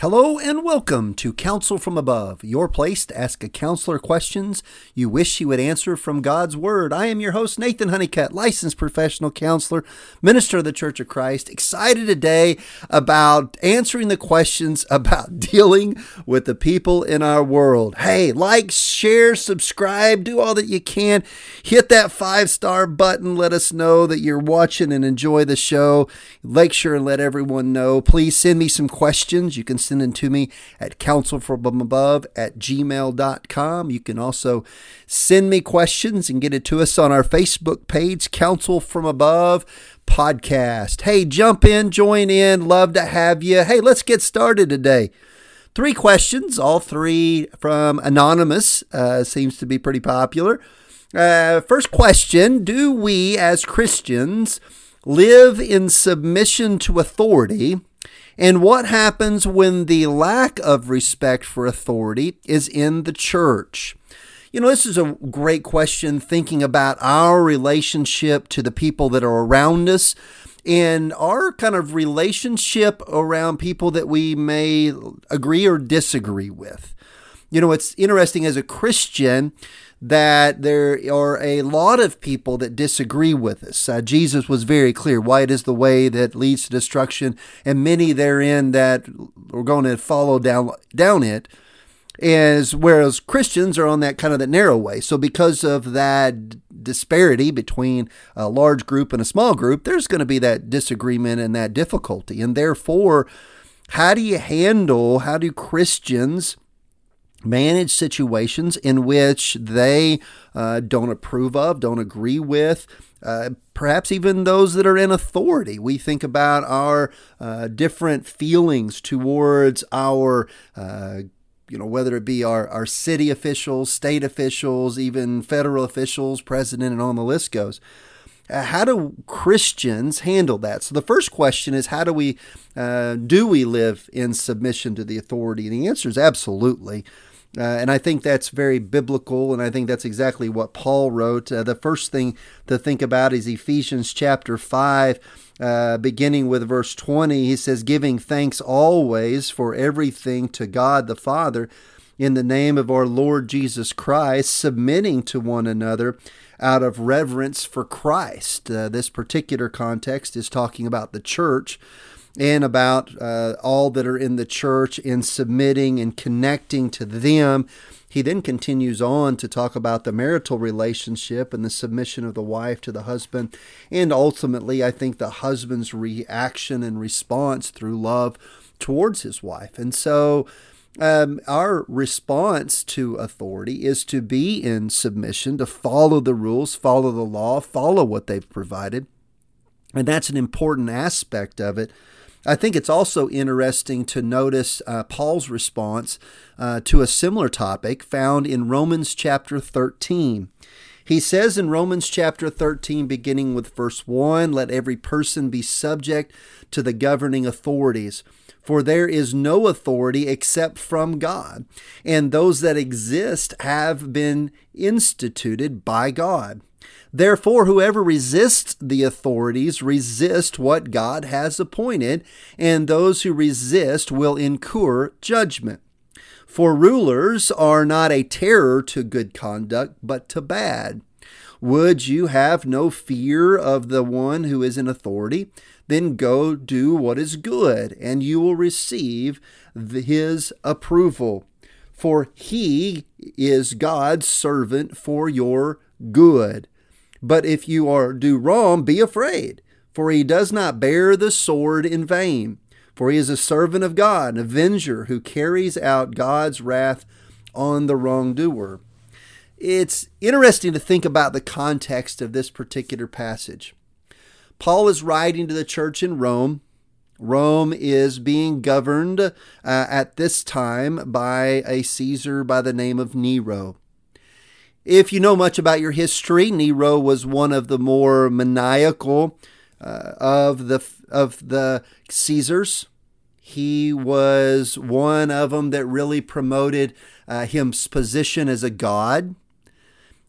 Hello and welcome to Counsel from Above, your place to ask a counselor questions you wish he would answer from God's Word. I am your host, Nathan Honeycutt, licensed professional counselor, minister of the Church of Christ, excited today about answering the questions about dealing with the people in our world. Hey, like, share, subscribe, do all that you can. Hit that five star button. Let us know that you're watching and enjoy the show. Make sure and let everyone know. Please send me some questions. You can send them to me at counselfromabove at gmail.com. You can also send me questions and get it to us on our Facebook page, Counsel from Above Podcast. Hey, jump in, join in. Love to have you. Hey, let's get started today. Three questions, all three from Anonymous, uh, seems to be pretty popular. Uh, first question Do we as Christians live in submission to authority? And what happens when the lack of respect for authority is in the church? You know, this is a great question thinking about our relationship to the people that are around us and our kind of relationship around people that we may agree or disagree with. You know, it's interesting as a Christian that there are a lot of people that disagree with us. Uh, Jesus was very clear white is the way that leads to destruction, and many therein that are going to follow down, down it. As whereas Christians are on that kind of that narrow way. So because of that disparity between a large group and a small group, there's going to be that disagreement and that difficulty. And therefore, how do you handle, how do Christians manage situations in which they uh, don't approve of, don't agree with, uh, perhaps even those that are in authority. We think about our uh, different feelings towards our uh, you know, whether it be our, our city officials, state officials, even federal officials, president, and on the list goes. Uh, how do Christians handle that? So the first question is, how do we uh, do we live in submission to the authority? And the answer is absolutely. Uh, and I think that's very biblical, and I think that's exactly what Paul wrote. Uh, the first thing to think about is Ephesians chapter 5, uh, beginning with verse 20. He says, Giving thanks always for everything to God the Father in the name of our Lord Jesus Christ, submitting to one another out of reverence for Christ. Uh, this particular context is talking about the church and about uh, all that are in the church in submitting and connecting to them. He then continues on to talk about the marital relationship and the submission of the wife to the husband, and ultimately, I think the husband's reaction and response through love towards his wife. And so, um, our response to authority is to be in submission, to follow the rules, follow the law, follow what they've provided. And that's an important aspect of it. I think it's also interesting to notice uh, Paul's response uh, to a similar topic found in Romans chapter 13. He says in Romans chapter 13, beginning with verse 1, Let every person be subject to the governing authorities. For there is no authority except from God, and those that exist have been instituted by God. Therefore, whoever resists the authorities resist what God has appointed, and those who resist will incur judgment. For rulers are not a terror to good conduct, but to bad. Would you have no fear of the one who is in authority? Then go do what is good, and you will receive his approval. For he is God's servant for your good. But if you are do wrong, be afraid, for he does not bear the sword in vain. For he is a servant of God, an avenger who carries out God's wrath on the wrongdoer. It's interesting to think about the context of this particular passage. Paul is writing to the church in Rome. Rome is being governed uh, at this time by a Caesar by the name of Nero. If you know much about your history, Nero was one of the more maniacal uh, of the of the Caesars. He was one of them that really promoted uh, his position as a god.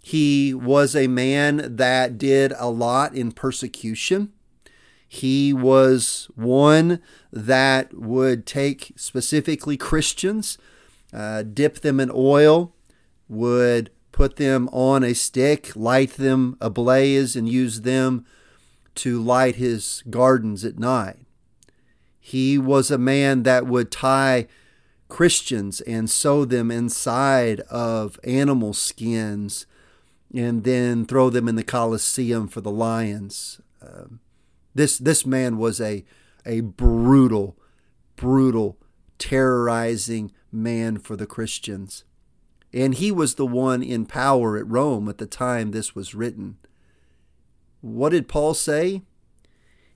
He was a man that did a lot in persecution. He was one that would take specifically Christians, uh, dip them in oil, would put them on a stick, light them ablaze, and use them to light his gardens at night. He was a man that would tie Christians and sew them inside of animal skins and then throw them in the Colosseum for the lions. Um, this this man was a a brutal, brutal, terrorizing man for the Christians. And he was the one in power at Rome at the time this was written. What did Paul say?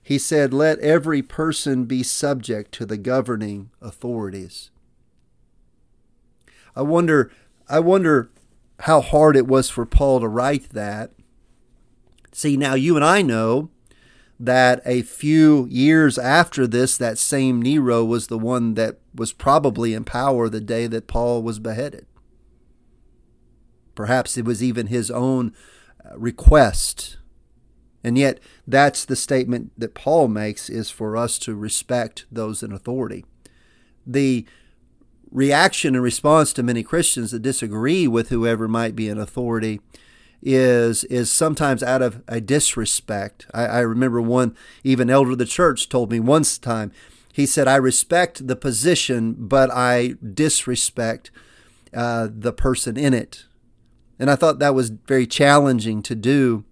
He said, Let every person be subject to the governing authorities. I wonder I wonder how hard it was for Paul to write that. See, now you and I know that a few years after this, that same Nero was the one that was probably in power the day that Paul was beheaded. Perhaps it was even his own uh, request. And yet, that's the statement that Paul makes is for us to respect those in authority. The reaction and response to many Christians that disagree with whoever might be in authority is is sometimes out of a disrespect. I, I remember one even elder of the church told me once time. He said, "I respect the position, but I disrespect uh, the person in it." And I thought that was very challenging to do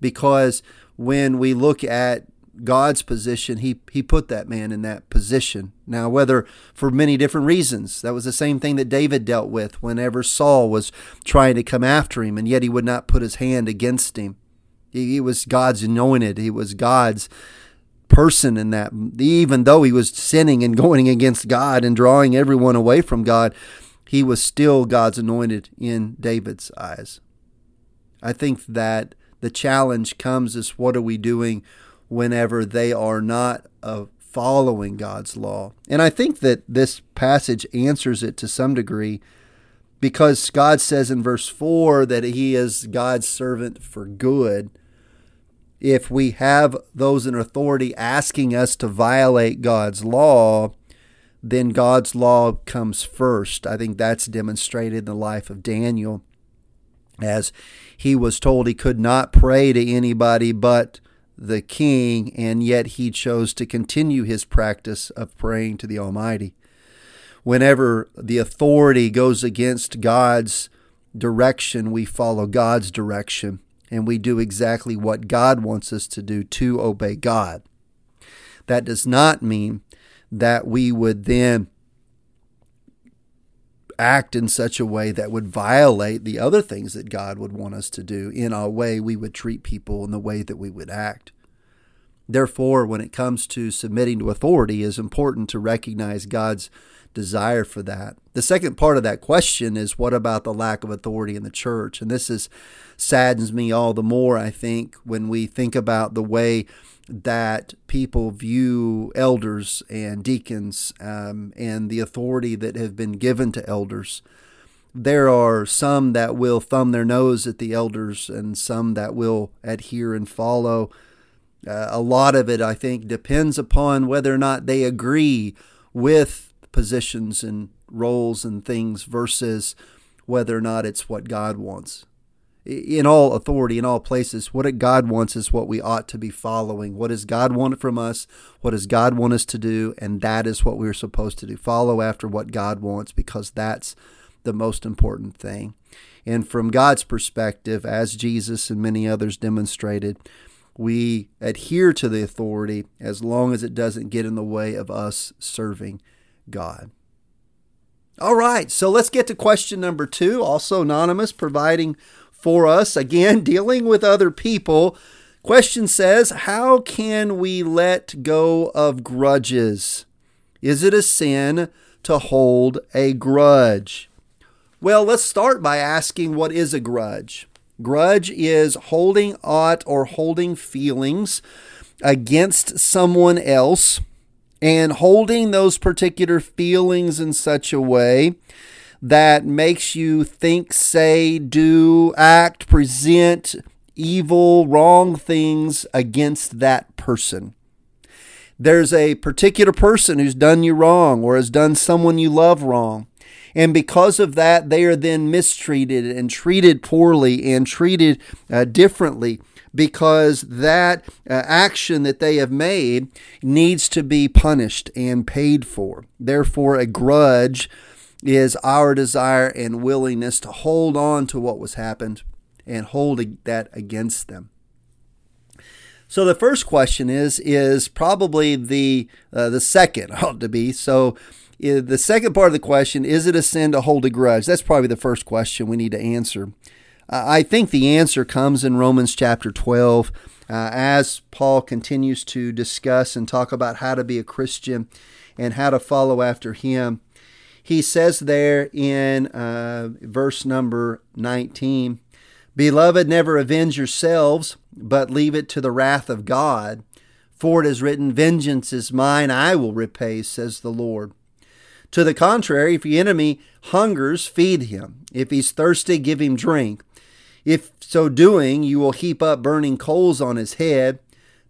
because when we look at God's position, he, he put that man in that position. Now, whether for many different reasons, that was the same thing that David dealt with whenever Saul was trying to come after him, and yet he would not put his hand against him. He, he was God's anointed, he was God's person in that. Even though he was sinning and going against God and drawing everyone away from God, he was still God's anointed in David's eyes. I think that the challenge comes is what are we doing whenever they are not uh, following God's law. And I think that this passage answers it to some degree because God says in verse 4 that He is God's servant for good. If we have those in authority asking us to violate God's law, then God's law comes first. I think that's demonstrated in the life of Daniel as he was told he could not pray to anybody but the king, and yet he chose to continue his practice of praying to the Almighty. Whenever the authority goes against God's direction, we follow God's direction and we do exactly what God wants us to do to obey God. That does not mean that we would then act in such a way that would violate the other things that God would want us to do in our way we would treat people and the way that we would act. Therefore, when it comes to submitting to authority, is important to recognize God's desire for that. The second part of that question is what about the lack of authority in the church? And this is saddens me all the more, I think, when we think about the way that people view elders and deacons um, and the authority that have been given to elders. There are some that will thumb their nose at the elders and some that will adhere and follow uh, a lot of it, I think, depends upon whether or not they agree with positions and roles and things versus whether or not it's what God wants. In all authority, in all places, what God wants is what we ought to be following. What does God want from us? What does God want us to do? And that is what we're supposed to do. Follow after what God wants because that's the most important thing. And from God's perspective, as Jesus and many others demonstrated, we adhere to the authority as long as it doesn't get in the way of us serving God. All right, so let's get to question number two. Also, Anonymous providing for us, again, dealing with other people. Question says, How can we let go of grudges? Is it a sin to hold a grudge? Well, let's start by asking what is a grudge? Grudge is holding aught or holding feelings against someone else and holding those particular feelings in such a way that makes you think, say, do, act, present evil, wrong things against that person. there's a particular person who's done you wrong or has done someone you love wrong. And because of that, they are then mistreated and treated poorly and treated uh, differently because that uh, action that they have made needs to be punished and paid for. Therefore, a grudge is our desire and willingness to hold on to what was happened and hold that against them. So the first question is is probably the uh, the second ought to be. So uh, the second part of the question is it a sin to hold a grudge? That's probably the first question we need to answer. Uh, I think the answer comes in Romans chapter 12 uh, as Paul continues to discuss and talk about how to be a Christian and how to follow after him. He says there in uh, verse number 19 Beloved, never avenge yourselves, but leave it to the wrath of God. For it is written, Vengeance is mine, I will repay, says the Lord. To the contrary, if your enemy hungers, feed him. If he's thirsty, give him drink. If so doing, you will heap up burning coals on his head.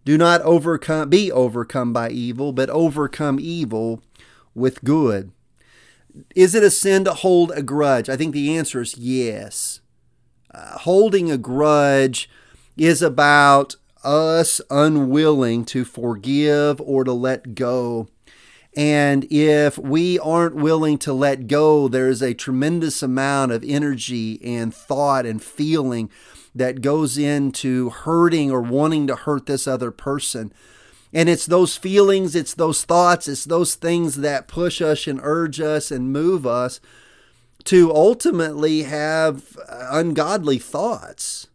Do not overcome, be overcome by evil, but overcome evil with good. Is it a sin to hold a grudge? I think the answer is yes. Uh, holding a grudge is about us unwilling to forgive or to let go. And if we aren't willing to let go, there's a tremendous amount of energy and thought and feeling that goes into hurting or wanting to hurt this other person. And it's those feelings, it's those thoughts, it's those things that push us and urge us and move us to ultimately have ungodly thoughts.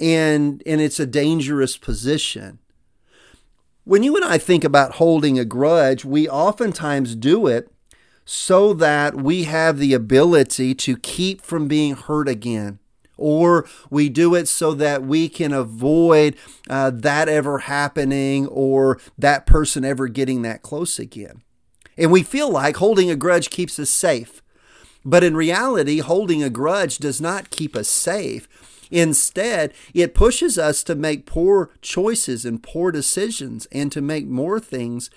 And, and it's a dangerous position. When you and I think about holding a grudge, we oftentimes do it so that we have the ability to keep from being hurt again. Or we do it so that we can avoid uh, that ever happening or that person ever getting that close again. And we feel like holding a grudge keeps us safe. But in reality, holding a grudge does not keep us safe. Instead, it pushes us to make poor choices and poor decisions and to make more things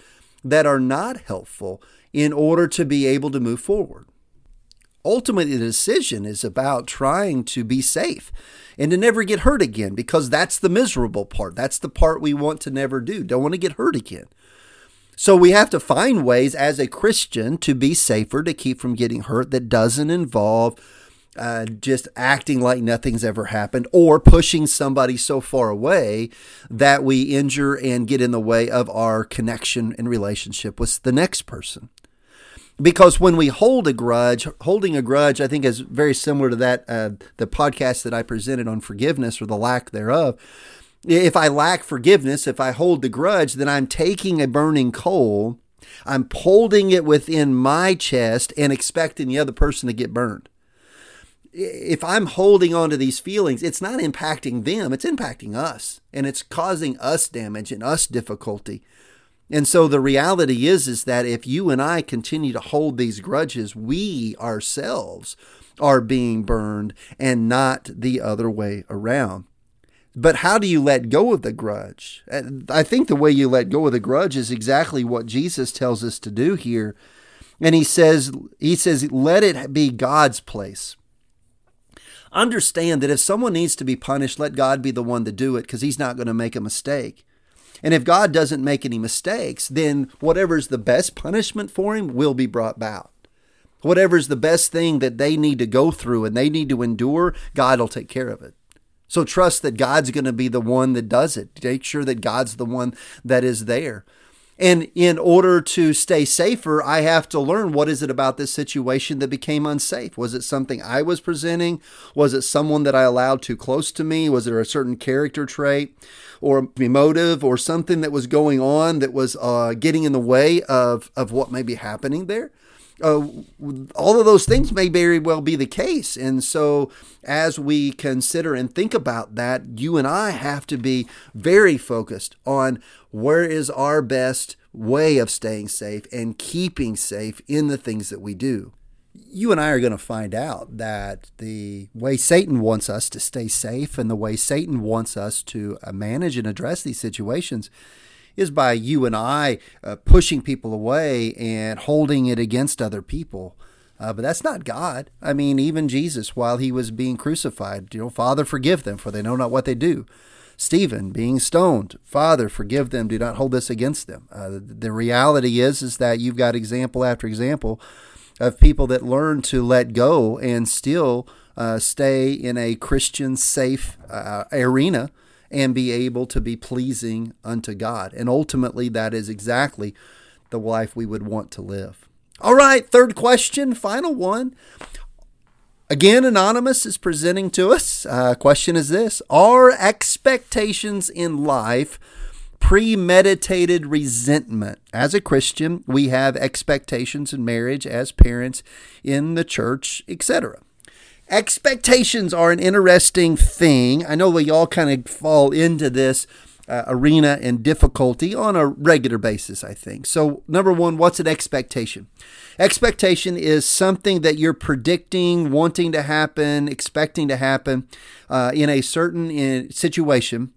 that are not helpful in order to be able to move forward. Ultimately, the decision is about trying to be safe and to never get hurt again because that's the miserable part. That's the part we want to never do. Don't want to get hurt again. So we have to find ways as a Christian to be safer, to keep from getting hurt that doesn't involve uh, just acting like nothing's ever happened or pushing somebody so far away that we injure and get in the way of our connection and relationship with the next person. Because when we hold a grudge, holding a grudge, I think is very similar to that uh, the podcast that I presented on forgiveness or the lack thereof if I lack forgiveness, if I hold the grudge, then I'm taking a burning coal, I'm holding it within my chest and expecting the other person to get burned. If I'm holding on to these feelings, it's not impacting them, it's impacting us, and it's causing us damage and us difficulty. And so the reality is is that if you and I continue to hold these grudges, we ourselves are being burned and not the other way around. But how do you let go of the grudge? I think the way you let go of the grudge is exactly what Jesus tells us to do here. And he says he says let it be God's place. Understand that if someone needs to be punished, let God be the one to do it because he's not going to make a mistake. And if God doesn't make any mistakes, then whatever's the best punishment for him will be brought about. Whatever's the best thing that they need to go through and they need to endure, God will take care of it. So trust that God's going to be the one that does it. Make sure that God's the one that is there. And in order to stay safer, I have to learn what is it about this situation that became unsafe? Was it something I was presenting? Was it someone that I allowed too close to me? Was there a certain character trait or emotive or something that was going on that was uh, getting in the way of, of what may be happening there? Uh, all of those things may very well be the case. And so, as we consider and think about that, you and I have to be very focused on where is our best way of staying safe and keeping safe in the things that we do. You and I are going to find out that the way Satan wants us to stay safe and the way Satan wants us to uh, manage and address these situations is by you and I uh, pushing people away and holding it against other people. Uh, but that's not God. I mean, even Jesus, while he was being crucified, you know, Father, forgive them, for they know not what they do. Stephen being stoned, Father, forgive them, do not hold this against them. Uh, the, reality is, is that you've got example after example of people that learn to let go and still uh, stay in a Christian safe uh, arena and be able to be pleasing unto God. And ultimately, that is exactly the life we would want to live. All right, third question, final one. Again, Anonymous is presenting to us. Uh, question is this Are expectations in life premeditated resentment? As a Christian, we have expectations in marriage, as parents, in the church, etc. Expectations are an interesting thing. I know we all kind of fall into this uh, arena and difficulty on a regular basis, I think. So, number one, what's an expectation? Expectation is something that you're predicting, wanting to happen, expecting to happen uh, in a certain in, uh, situation.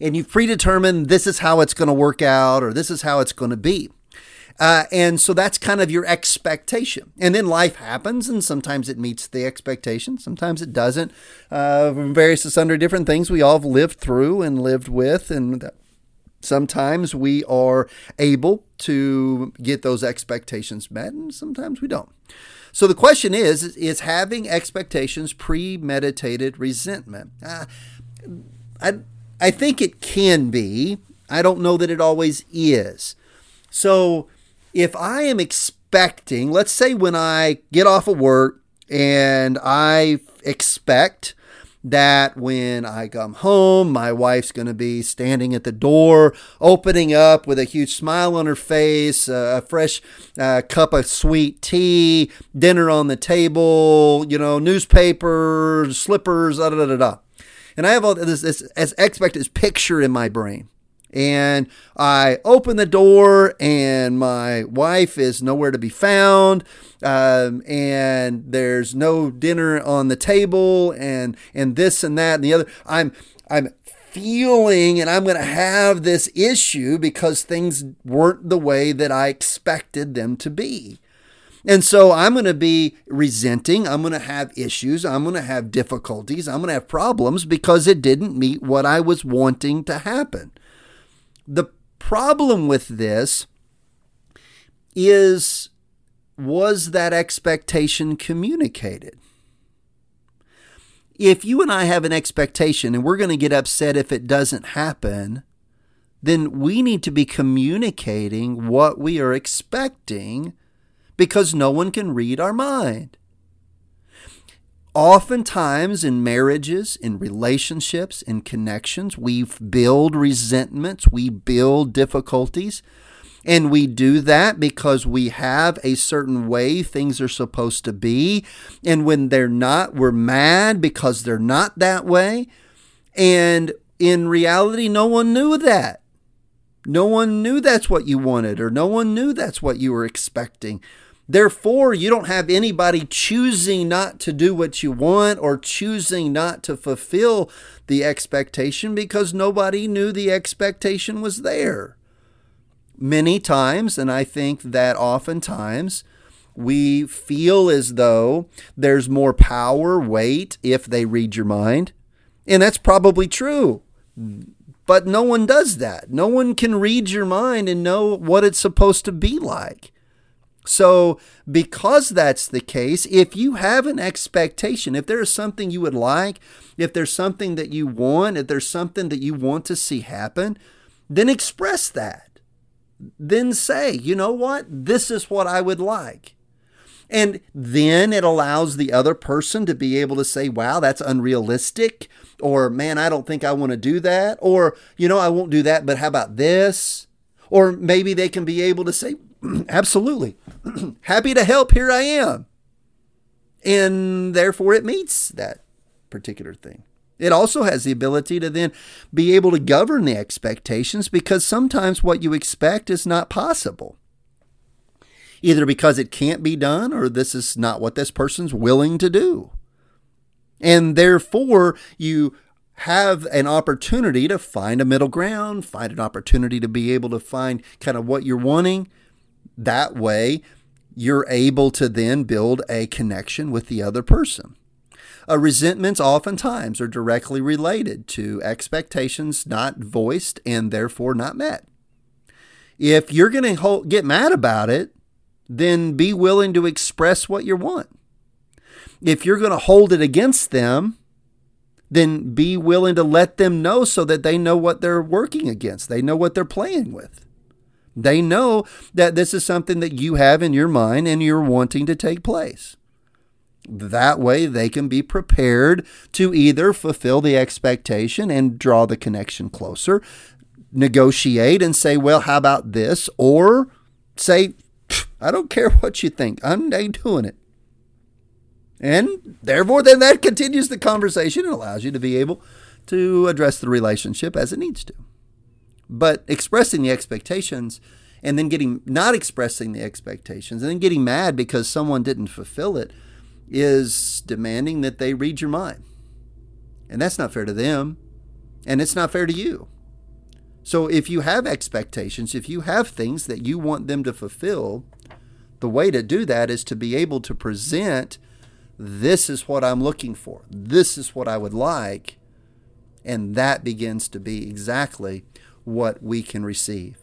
And you've predetermined this is how it's going to work out or this is how it's going to be. Uh, and so that's kind of your expectation. And then life happens, and sometimes it meets the expectation, sometimes it doesn't. Uh, various sundry different things we all have lived through and lived with, and sometimes we are able to get those expectations met, and sometimes we don't. So the question is: Is having expectations premeditated resentment? Uh, I I think it can be. I don't know that it always is. So if I am expecting, let's say when I get off of work and I expect that when I come home, my wife's going to be standing at the door, opening up with a huge smile on her face, a fresh uh, cup of sweet tea, dinner on the table, you know, newspaper, slippers, da da da da. And I have all this, this as expect picture in my brain and I open the door, and my wife is nowhere to be found, um, and there's no dinner on the table, and and this and that and the other. I'm I'm feeling, and I'm going to have this issue because things weren't the way that I expected them to be. And so I'm going to be resenting. I'm going to have issues. I'm going to have difficulties. I'm going to have problems because it didn't meet what I was wanting to happen. The problem with this is was that expectation communicated? If you and I have an expectation and we're going to get upset if it doesn't happen, then we need to be communicating what we are expecting because no one can read our mind. Oftentimes, in marriages, in relationships, in connections, we build resentments, we build difficulties. And we do that because we have a certain way things are supposed to be. And when they're not, we're mad because they're not that way. And in reality, no one knew that. No one knew that's what you wanted, or no one knew that's what you were expecting. Therefore, you don't have anybody choosing not to do what you want or choosing not to fulfill the expectation because nobody knew the expectation was there. Many times, and I think that oftentimes, we feel as though there's more power, weight if they read your mind. And that's probably true. But no one does that. No one can read your mind and know what it's supposed to be like. So, because that's the case, if you have an expectation, if there is something you would like, if there's something that you want, if there's something that you want to see happen, then express that. Then say, you know what? This is what I would like. And then it allows the other person to be able to say, wow, that's unrealistic. Or, man, I don't think I want to do that. Or, you know, I won't do that, but how about this? Or maybe they can be able to say, absolutely. Happy to help. Here I am. And therefore, it meets that particular thing. It also has the ability to then be able to govern the expectations because sometimes what you expect is not possible. Either because it can't be done or this is not what this person's willing to do. And therefore, you have an opportunity to find a middle ground, find an opportunity to be able to find kind of what you're wanting. That way, you're able to then build a connection with the other person. Uh, resentments oftentimes are directly related to expectations not voiced and therefore not met. If you're going to get mad about it, then be willing to express what you want. If you're going to hold it against them, then be willing to let them know so that they know what they're working against. They know what they're playing with. They know that this is something that you have in your mind and you're wanting to take place. That way, they can be prepared to either fulfill the expectation and draw the connection closer, negotiate and say, well, how about this? Or say, I don't care what you think, I'm ain't doing it. And therefore, then that continues the conversation and allows you to be able to address the relationship as it needs to. But expressing the expectations and then getting not expressing the expectations and then getting mad because someone didn't fulfill it is demanding that they read your mind. And that's not fair to them. And it's not fair to you. So if you have expectations, if you have things that you want them to fulfill, the way to do that is to be able to present this is what I'm looking for. This is what I would like. And that begins to be exactly what we can receive.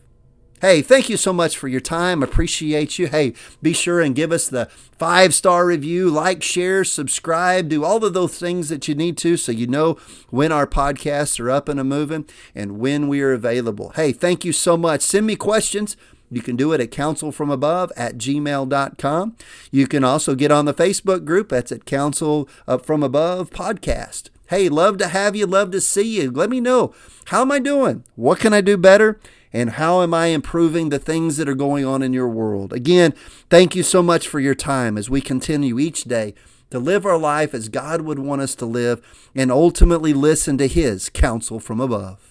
Hey, thank you so much for your time. Appreciate you. Hey, be sure and give us the five star review, like, share, subscribe, do all of those things that you need to so you know when our podcasts are up and a moving and when we are available. Hey, thank you so much. Send me questions. You can do it at counselfromabove at gmail.com. You can also get on the Facebook group. That's at Counsel From Above Podcast. Hey, love to have you. Love to see you. Let me know. How am I doing? What can I do better? and how am I improving the things that are going on in your world? Again, thank you so much for your time as we continue each day to live our life as God would want us to live and ultimately listen to His counsel from above.